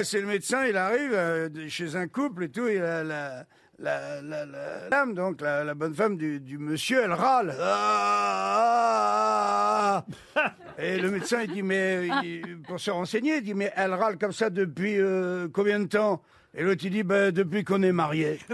Ah, c'est le médecin, il arrive euh, chez un couple et tout, et la, la, la, la, la dame, donc la, la bonne femme du, du monsieur, elle râle. Ah, ah, et le médecin, il dit, mais il- pour se renseigner, il dit, mais elle râle comme ça depuis euh, combien de temps? Et l'autre, il dit, ben, depuis qu'on est mariés.